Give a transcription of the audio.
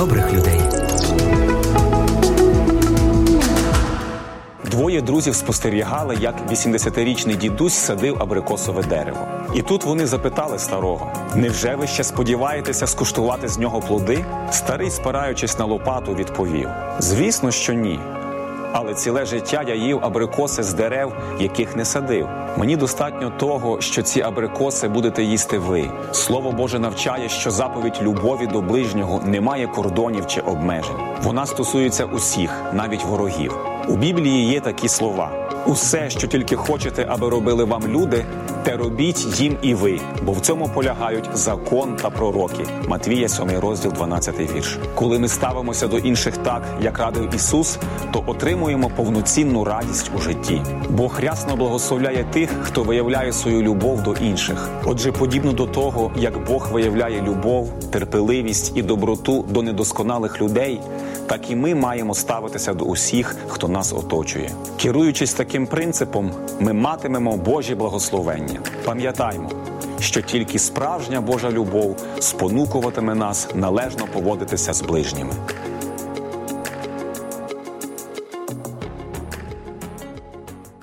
Добрих людей. Двоє друзів спостерігали, як 80-річний дідусь садив абрикосове дерево. І тут вони запитали старого: невже ви ще сподіваєтеся скуштувати з нього плоди? Старий, спираючись на лопату, відповів: Звісно, що ні. Але ціле життя я їв абрикоси з дерев, яких не садив. Мені достатньо того, що ці абрикоси будете їсти ви. Слово Боже навчає, що заповідь любові до ближнього не має кордонів чи обмежень. Вона стосується усіх, навіть ворогів. У Біблії є такі слова: усе, що тільки хочете, аби робили вам люди, те робіть їм і ви, бо в цьому полягають закон та пророки. Матвія, 7 розділ, 12 вірш. Коли ми ставимося до інших так, як радив Ісус, то отримуємо повноцінну радість у житті. Бог рясно благословляє тих, хто виявляє свою любов до інших. Отже, подібно до того, як Бог виявляє любов, терпеливість і доброту до недосконалих людей, так і ми маємо ставитися до усіх, хто нас оточує. Керуючись таким принципом, ми матимемо Божі благословення. Пам'ятаймо, що тільки справжня Божа любов спонукуватиме нас належно поводитися з ближніми.